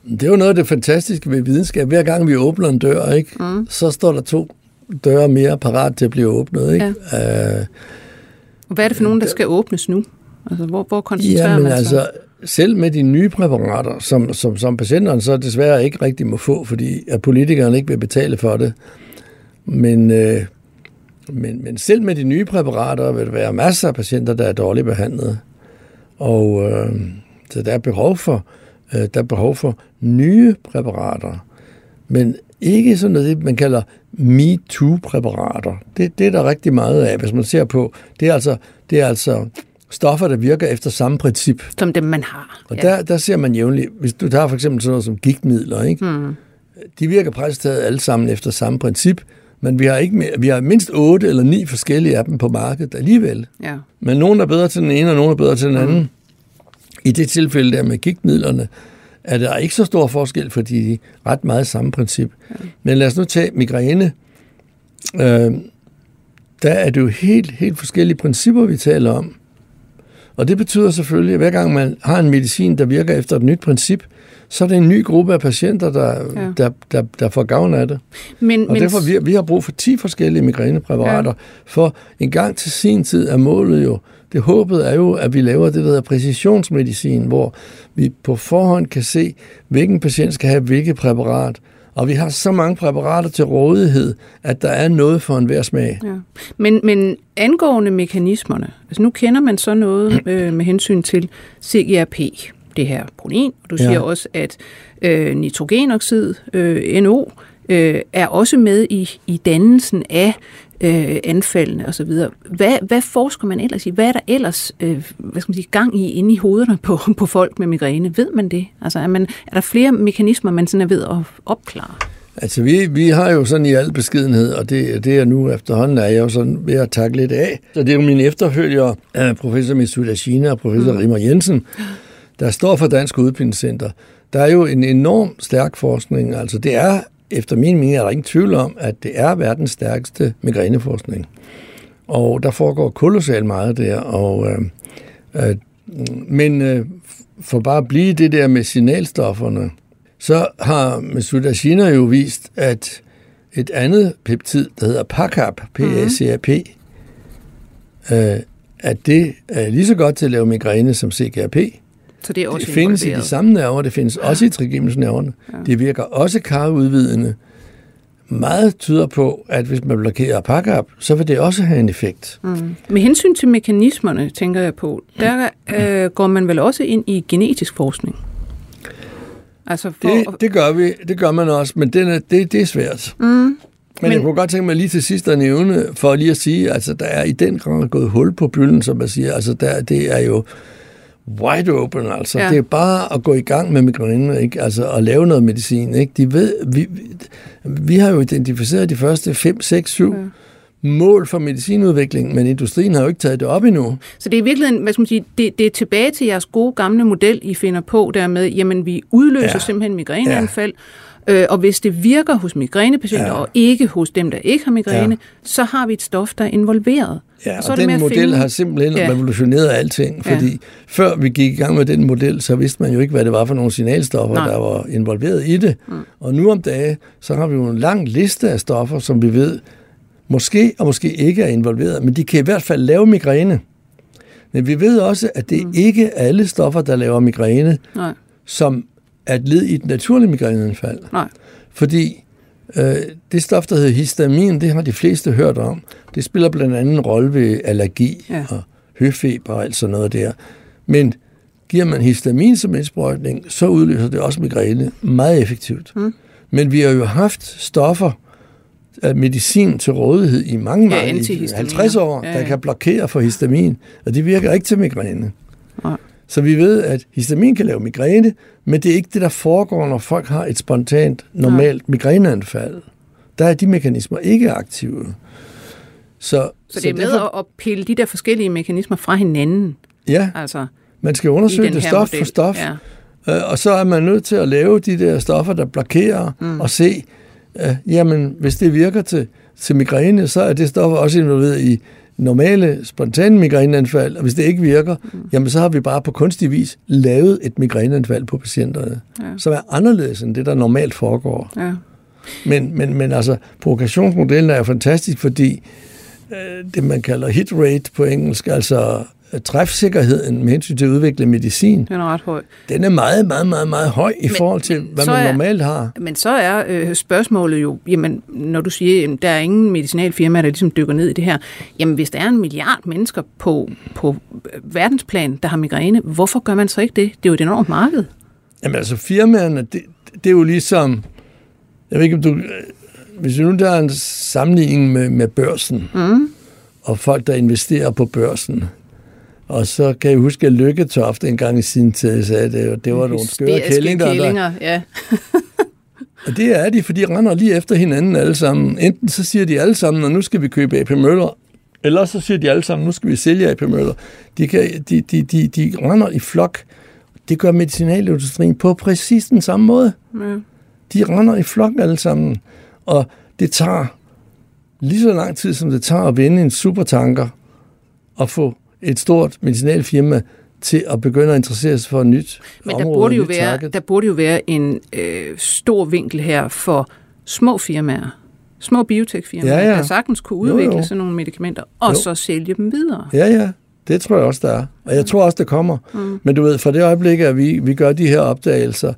Det er jo noget af det fantastiske ved videnskab. Hver gang vi åbner en dør, ikke, mm. så står der to døre mere parat til at blive åbnet. Ikke? Ja. Og hvad er det for nogen, der skal åbnes nu? Altså, hvor, hvor koncentrerer Jamen man sig? altså, selv med de nye præparater, som, som, som patienterne så desværre ikke rigtig må få, fordi at politikerne ikke vil betale for det. Men, øh, men, men selv med de nye præparater vil der være masser af patienter, der er dårligt behandlet. Og øh, så der er behov for Øh, der er behov for nye præparater, men ikke sådan noget, man kalder MeToo-præparater. Det, det er der rigtig meget af, hvis man ser på. Det er altså, det er altså stoffer, der virker efter samme princip. Som dem, man har. Og ja. der, der ser man jævnligt, hvis du tager for eksempel sådan noget som gigtmidler, ikke? Hmm. de virker præcis alle sammen efter samme princip, men vi har, ikke mere, vi har mindst otte eller ni forskellige af dem på markedet alligevel. Ja. Men nogle er bedre til den ene, og nogle er bedre til den anden. Hmm. I det tilfælde der med gigtmidlerne, er der ikke så stor forskel, fordi de er ret meget samme princip. Ja. Men lad os nu tage migræne. Øh, der er det jo helt, helt forskellige principper, vi taler om. Og det betyder selvfølgelig, at hver gang man har en medicin, der virker efter et nyt princip, så er det en ny gruppe af patienter, der, ja. der, der, der får gavn af det. Men, og men... derfor vi, vi har brug for 10 forskellige migrænepræparater, ja. for en gang til sin tid er målet jo, det håbet er jo, at vi laver det, der hedder præcisionsmedicin, hvor vi på forhånd kan se, hvilken patient skal have hvilket præparat, og vi har så mange præparater til rådighed, at der er noget for enhver smag. Ja. Men, men angående mekanismerne, altså nu kender man så noget øh, med hensyn til CGRP, det her protein, og du siger ja. også, at øh, nitrogenoxid, øh, NO, øh, er også med i, i dannelsen af øh, anfaldene osv. Hvad, hvad forsker man ellers i? Hvad er der ellers øh, hvad skal man sige, gang i inde i hovederne på, på folk med migræne? Ved man det? Altså, er, man, er der flere mekanismer, man sådan er ved at opklare? Altså, vi, vi har jo sådan i al beskedenhed, og det, det er nu efterhånden, er jeg jo sådan ved at takke lidt af. Så det er jo mine efterfølger, professor Mitsuda Shina og professor mm. Rimmer Jensen, der står for Dansk Udbildningscenter. Der er jo en enorm stærk forskning. Altså, det er efter min mening er der ingen tvivl om, at det er verdens stærkeste migræneforskning. Og der foregår kolossalt meget der, og, øh, øh, men øh, for bare at blive det der med signalstofferne, så har Masuda Shina jo vist, at et andet peptid, der hedder PACAP, P-A-C-A-P, mm. øh, at det er lige så godt til at lave migræne som CGRP. Så det er også det findes i de samme nerver, det findes ja. også i trigeminusnerverne. Ja. Det virker også karudvidende. Meget tyder på, at hvis man blokerer PACAP, så vil det også have en effekt. Mm. Med hensyn til mekanismerne, tænker jeg på, der øh, går man vel også ind i genetisk forskning? Altså for det, det gør vi, det gør man også, men det, er, det, det er svært. Mm. Men, men jeg kunne godt tænke mig lige til sidst at nævne, for lige at sige, altså der er i den grad gået hul på bylden, som man siger. Altså der, det er jo wide open, altså. Ja. Det er bare at gå i gang med migræne, ikke? Altså at lave noget medicin, ikke? De ved, vi, vi, har jo identificeret de første 5, 6, 7 ja mål for medicinudvikling, men industrien har jo ikke taget det op endnu. Så det er virkelig, hvad skal man sige, det, det er tilbage til jeres gode gamle model, I finder på dermed, jamen vi udløser ja. simpelthen migræneanfald, ja. øh, og hvis det virker hos migrænepatienter ja. og ikke hos dem, der ikke har migræne, ja. så har vi et stof, der er involveret. Ja, og, så og den model finde... har simpelthen ja. revolutioneret alting, fordi ja. før vi gik i gang med den model, så vidste man jo ikke, hvad det var for nogle signalstoffer, Nej. der var involveret i det. Mm. Og nu om dagen, så har vi jo en lang liste af stoffer, som vi ved, måske og måske ikke er involveret, men de kan i hvert fald lave migræne. Men vi ved også, at det mm. ikke er alle stoffer, der laver migræne, Nej. som er et led i et naturligt migræneanfald. Nej. Fordi det stof, der hedder histamin, det har de fleste hørt om. Det spiller blandt andet en rolle ved allergi ja. og høfeber og alt sådan noget der. Men giver man histamin som indsprøjtning, så udløser det også migræne meget effektivt. Mm. Men vi har jo haft stoffer, af medicin til rådighed i mange, mange ja, 50 år, ja, ja. der kan blokere for histamin, og det virker ikke til migræne. Ja. Så vi ved, at histamin kan lave migræne, men det er ikke det, der foregår, når folk har et spontant, normalt migræneanfald. Der er de mekanismer ikke aktive. Så, så det er så med derfor, at pille de der forskellige mekanismer fra hinanden? Ja, altså, man skal undersøge det stof model. for stof, ja. Øh, og så er man nødt til at lave de der stoffer, der blokerer, mm. og se, øh, jamen, hvis det virker til, til migræne, så er det stof også involveret i normale, spontane migræneanfald, og hvis det ikke virker, mm. jamen så har vi bare på kunstig vis lavet et migræneanfald på patienterne, ja. som er anderledes end det, der normalt foregår. Ja. Men, men, men altså, provokationsmodellen er jo fantastisk, fordi øh, det, man kalder hit rate på engelsk, altså træfsikkerheden med hensyn til at udvikle medicin, den er ret høj. Den er meget, meget, meget, meget høj i men, forhold til, hvad man er, normalt har. Men så er øh, spørgsmålet jo, jamen, når du siger, at der er ingen medicinalfirma, der ligesom dykker ned i det her, jamen hvis der er en milliard mennesker på, på verdensplan, der har migræne, hvorfor gør man så ikke det? Det er jo et enormt marked. Jamen altså firmaerne, det, det er jo ligesom, jeg ved ikke om du, hvis vi nu der er en sammenligning med, med børsen, mm. og folk, der investerer på børsen, og så kan jeg huske, at Lykketoft en gang i sin tid sagde, at det, det var nogle skøre kællinger. kællinger ja. og det er de, for de render lige efter hinanden alle sammen. Enten så siger de alle sammen, at nu skal vi købe AP Møller, eller så siger de alle sammen, nu skal vi sælge AP Møller. De, kan, de, de, de, de render i flok. Det gør medicinalindustrien på præcis den samme måde. Ja. De render i flok alle sammen. Og det tager lige så lang tid, som det tager at vinde en supertanker og få et stort medicinalfirma til at begynde at interessere sig for et nyt Men der burde, jo være, der burde jo være en øh, stor vinkel her for små firmaer, små biotech-firmaer, ja, ja. der sagtens kunne udvikle jo, jo. sådan nogle medicamenter, og jo. så sælge dem videre. Ja, ja. Det tror jeg også, der er. Og jeg tror også, det kommer. Mm. Men du ved, fra det øjeblik, at vi, vi gør de her opdagelser,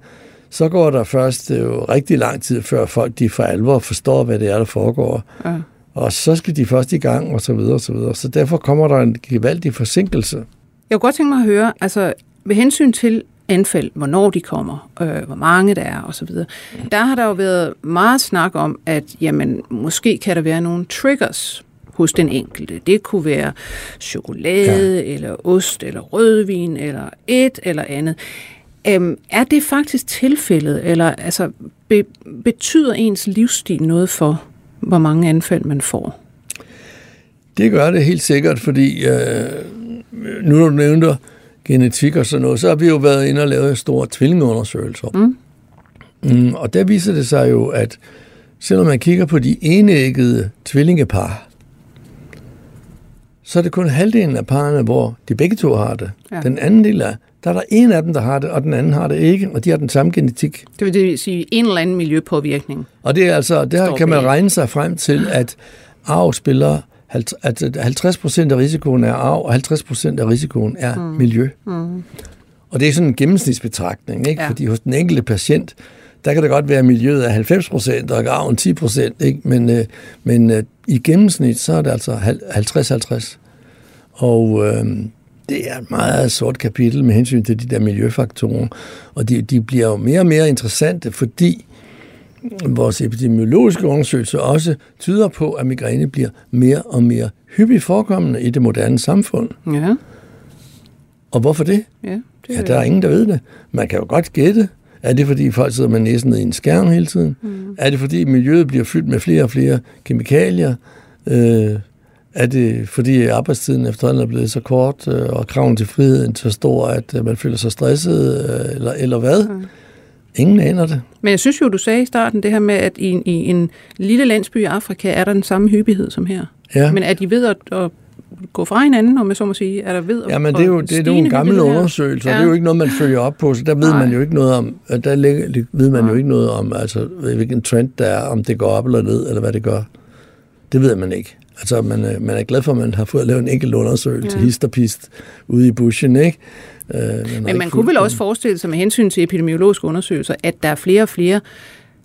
så går der først øh, jo rigtig lang tid, før folk de for alvor forstår, hvad det er, der foregår. Ja. Og så skal de først i gang, og så videre, og så videre. Så derfor kommer der en gevaldig forsinkelse. Jeg kunne godt tænke mig at høre, altså ved hensyn til anfald, hvornår de kommer, øh, hvor mange der er osv., der har der jo været meget snak om, at jamen, måske kan der være nogle triggers hos den enkelte. Det kunne være chokolade, ja. eller ost, eller rødvin, eller et eller andet. Øhm, er det faktisk tilfældet, eller altså, be, betyder ens livsstil noget for, hvor mange anfald man får? Det gør det helt sikkert, fordi øh, nu når du nævnte genetik og sådan noget, så har vi jo været inde og lavet store tvillingeundersøgelser. Mm. Mm, og der viser det sig jo, at selvom man kigger på de enæggede tvillingepar, så er det kun halvdelen af parerne, hvor de begge to har det. Ja. Den anden del er, der er der en af dem, der har det, og den anden har det ikke, og de har den samme genetik. Det vil sige en eller anden miljøpåvirkning. Og det er altså, der kan man regne sig frem til, at arv spiller, at 50 procent af risikoen er arv, og 50 procent af risikoen er mm. miljø. Mm. Og det er sådan en gennemsnitsbetragtning, ikke? Ja. fordi hos den enkelte patient, der kan det godt være, at miljøet er 90 procent, og arven 10 procent, ikke? men, øh, men øh, i gennemsnit, så er det altså 50-50. Og øh, det er et meget sort kapitel med hensyn til de der miljøfaktorer, og de, de bliver jo mere og mere interessante, fordi vores epidemiologiske undersøgelser også tyder på, at migræne bliver mere og mere hyppigt forekommende i det moderne samfund. Ja. Og hvorfor det? Ja, det ja, der er ingen, der ved det. Man kan jo godt gætte. Er det, fordi folk sidder med næsen ned i en skærm hele tiden? Mm. Er det, fordi miljøet bliver fyldt med flere og flere kemikalier? Øh, er det fordi arbejdstiden efterhånden er blevet så kort, øh, og kraven til friheden så stor, at øh, man føler sig stresset, øh, eller, eller hvad? Mm. Ingen aner det. Men jeg synes jo, du sagde i starten det her med, at i, i en lille landsby i Afrika er der den samme hyppighed som her. Ja. Men er de ved at, at gå fra hinanden, om jeg så må sige? Er der ved at, ja, men det er jo, det er jo en gammel undersøgelse, ja. det er jo ikke noget, man følger op på, så der ved Nej. man jo ikke noget om, der ved man Nej. jo ikke noget om, altså hvilken trend der er, om det går op eller ned, eller hvad det gør. Det ved man ikke. Altså, man, man er glad for, at man har fået lavet en enkelt undersøgelse, ja. hist og pist, ude i bushen, ikke? Øh, man Men man kunne vel også forestille sig med hensyn til epidemiologiske undersøgelser, at der er flere og flere,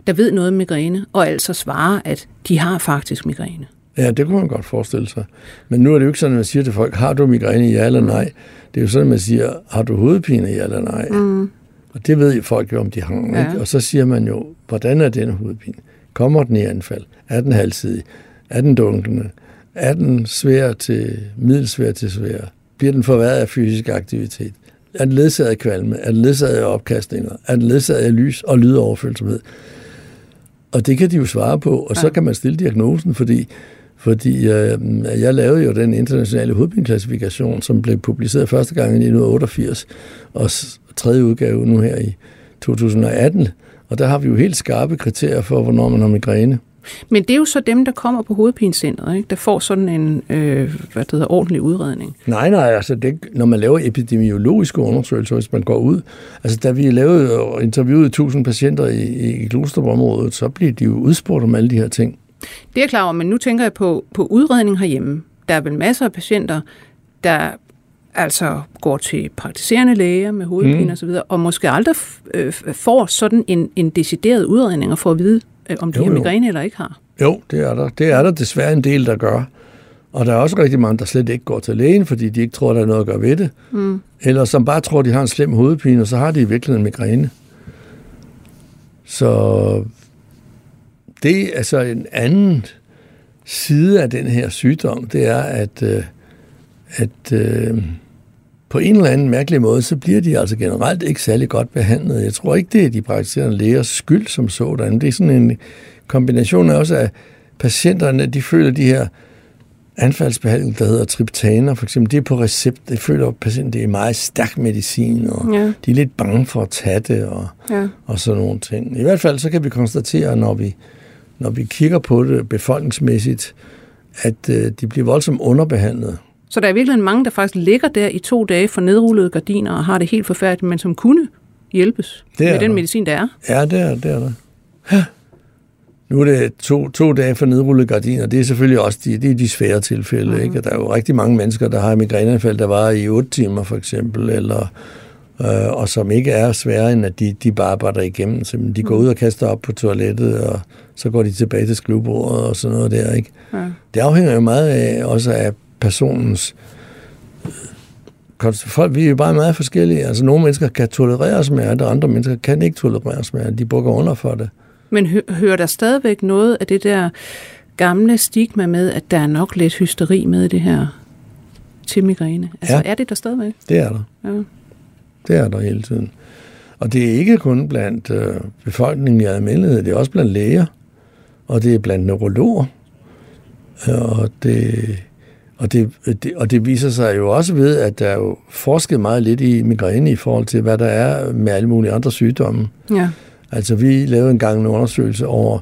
der ved noget om migræne, og altså svarer, at de har faktisk migræne. Ja, det kunne man godt forestille sig. Men nu er det jo ikke sådan, at man siger til folk, har du migræne, ja eller nej? Det er jo sådan, at man siger, har du hovedpine, ja eller nej? Mm. Og det ved folk jo, om de har. Ja. Ikke? Og så siger man jo, hvordan er den hovedpine? Kommer den i anfald? Er den halvsidig? Er den dunkende? Er den svær til middelsvær til svær? Bliver den forværret af fysisk aktivitet? Er den ledsaget af kvalme? Er den ledsaget af opkastninger? Er den ledsaget af lys og lydoverfølsomhed? Og det kan de jo svare på, og ja. så kan man stille diagnosen, fordi, fordi øh, jeg lavede jo den internationale hovedpineklassifikation, som blev publiceret første gang i 1988, og tredje udgave nu her i 2018. Og der har vi jo helt skarpe kriterier for, hvornår man har migræne. Men det er jo så dem, der kommer på hovedpinecentret, ikke? der får sådan en øh, hvad det hedder, ordentlig udredning. Nej, nej, altså det, når man laver epidemiologiske undersøgelser, hvis man går ud, altså da vi lavede og interviewede 1000 patienter i, i Glostrup-området, så bliver de jo udspurgt om alle de her ting. Det er klar over, men nu tænker jeg på, på udredning herhjemme. Der er vel masser af patienter, der altså går til praktiserende læger med hovedpine mm. osv., og, og måske aldrig øh, får sådan en, en decideret udredning og får at vide, Øh, om de jo, har migræne eller ikke har. Jo, det er der. Det er der desværre en del, der gør. Og der er også rigtig mange, der slet ikke går til lægen, fordi de ikke tror, der er noget at gøre ved det. Mm. Eller som bare tror, de har en slem hovedpine, og så har de i virkeligheden migræne. Så det er altså en anden side af den her sygdom, det er, at, øh, at øh, på en eller anden mærkelig måde, så bliver de altså generelt ikke særlig godt behandlet. Jeg tror ikke, det er de praktiserende lægers skyld som sådan. Det er sådan en kombination af også af patienterne, de føler de her anfaldsbehandling, der hedder triptaner, for eksempel, det er på recept. Det føler at patienten, det er meget stærk medicin, og ja. de er lidt bange for at tage det, og, ja. og sådan nogle ting. I hvert fald så kan vi konstatere, når vi, når vi kigger på det befolkningsmæssigt, at øh, de bliver voldsomt underbehandlet. Så der er virkelig mange, der faktisk ligger der i to dage for nedrullede gardiner og har det helt forfærdeligt, men som kunne hjælpes det med den der. medicin, der er. Ja, det er, det er der. Ja. Nu er det to, to dage for nedrullet gardiner. Det er selvfølgelig også de, det er de svære tilfælde. Mm. Ikke? Der er jo rigtig mange mennesker, der har migræneanfald, der var i 8 timer for eksempel, eller, øh, og som ikke er svære, end at de, de bare arbejder igennem. Så de går mm. ud og kaster op på toilettet, og så går de tilbage til skrivebordet og sådan noget der. Ikke? Ja. Det afhænger jo meget af, også af personens folk, vi er jo bare meget forskellige. Altså, nogle mennesker kan tolerere smerte, og andre mennesker kan ikke tolerere smerte. De bukker under for det. Men hø- hører der stadigvæk noget af det der gamle stigma med, at der er nok lidt hysteri med det her til migræne? Altså, ja. er det der stadigvæk? det er der. Ja. Det er der hele tiden. Og det er ikke kun blandt øh, befolkningen i almindelighed, det er også blandt læger, og det er blandt neurologer, og det, og det, det, og det viser sig jo også ved, at der er jo forsket meget lidt i migræne i forhold til, hvad der er med alle mulige andre sygdomme. Ja. Altså vi lavede engang en undersøgelse over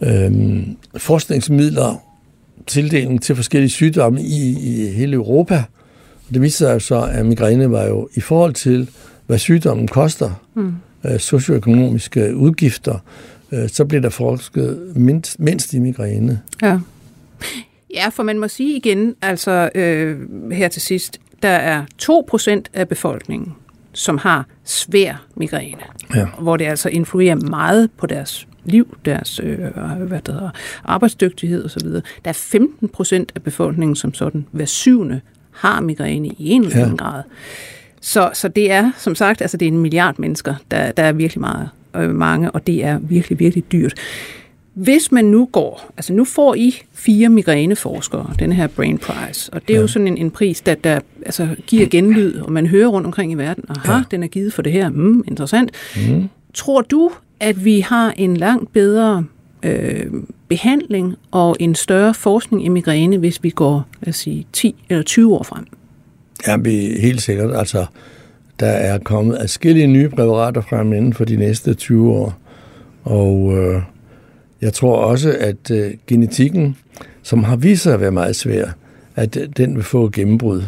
øhm, forskningsmidler, tildeling til forskellige sygdomme i, i hele Europa. Og det viste sig så, at migræne var jo i forhold til, hvad sygdommen koster, mm. øh, socioøkonomiske udgifter, øh, så blev der forsket mindst, mindst i migræne. Ja. Ja, for man må sige igen, altså øh, her til sidst, der er 2% af befolkningen, som har svær migræne, ja. hvor det altså influerer meget på deres liv, deres øh, hvad det hedder, arbejdsdygtighed osv. Der er 15 procent af befolkningen, som sådan hver syvende har migræne i en eller anden ja. grad. Så, så det er, som sagt, altså det er en milliard mennesker, der, der er virkelig meget øh, mange, og det er virkelig, virkelig dyrt. Hvis man nu går, altså nu får I fire migræneforskere, den her Brain Prize, og det er ja. jo sådan en, en pris, der, der altså, giver genlyd, og man hører rundt omkring i verden, aha, ja. den er givet for det her, mm, interessant. Mm. Tror du, at vi har en langt bedre øh, behandling og en større forskning i migræne, hvis vi går, lad os sige, 10 eller 20 år frem? Ja, vi helt sikkert. Altså, der er kommet adskillige nye præparater frem inden for de næste 20 år, og øh, jeg tror også, at øh, genetikken, som har vist sig at være meget svær, at øh, den vil få gennembrud.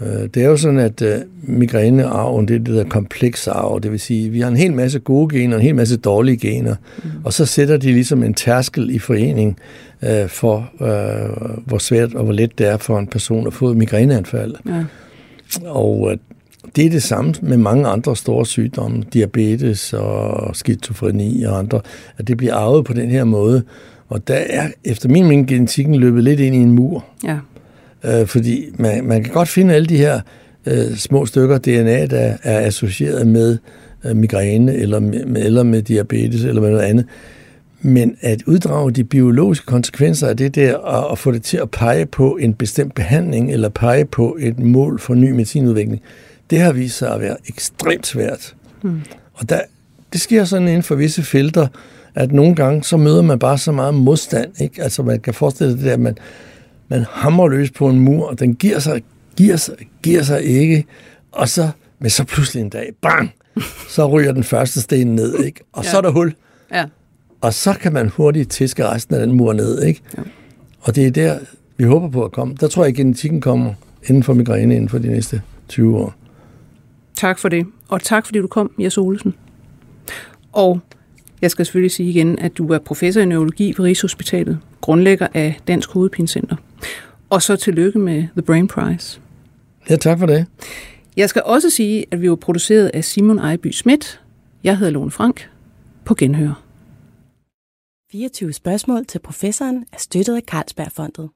Øh, det er jo sådan, at øh, migrænearven, det er det der kompleks arv. Det vil sige, at vi har en hel masse gode gener og en hel masse dårlige gener. Mm. Og så sætter de ligesom en tærskel i forening øh, for, øh, hvor svært og hvor let det er for en person at få et migræneanfald. Ja. Og øh, det er det samme med mange andre store sygdomme, diabetes og skizofreni og andre, at det bliver arvet på den her måde. Og der er efter min mening genetikken løbet lidt ind i en mur. Ja. Øh, fordi man, man kan godt finde alle de her øh, små stykker DNA, der er associeret med øh, migræne eller med, eller med diabetes eller med noget andet. Men at uddrage de biologiske konsekvenser af det der, og, og få det til at pege på en bestemt behandling, eller pege på et mål for ny medicinudvikling, det har vist sig at være ekstremt svært. Mm. Og der, det sker sådan inden for visse felter, at nogle gange, så møder man bare så meget modstand. Ikke? Altså man kan forestille sig det der, at man, man hammer løs på en mur, og den giver sig, giver sig, giver sig ikke, og så, men så pludselig en dag, bang, så ryger den første sten ned, ikke? og ja. så er der hul. Ja. Og så kan man hurtigt tiske resten af den mur ned. Ikke? Ja. Og det er der, vi håber på at komme. Der tror jeg, at genetikken kommer inden for migræne inden for de næste 20 år. Tak for det, og tak fordi du kom, Jes Olsen. Og jeg skal selvfølgelig sige igen, at du er professor i neurologi ved Rigshospitalet, grundlægger af Dansk Hovedpinecenter. Og så tillykke med The Brain Prize. Ja, tak for det. Jeg skal også sige, at vi var produceret af Simon Ejby Schmidt. Jeg hedder Lone Frank. På genhør. 24 spørgsmål til professoren er støttet af Carlsbergfondet.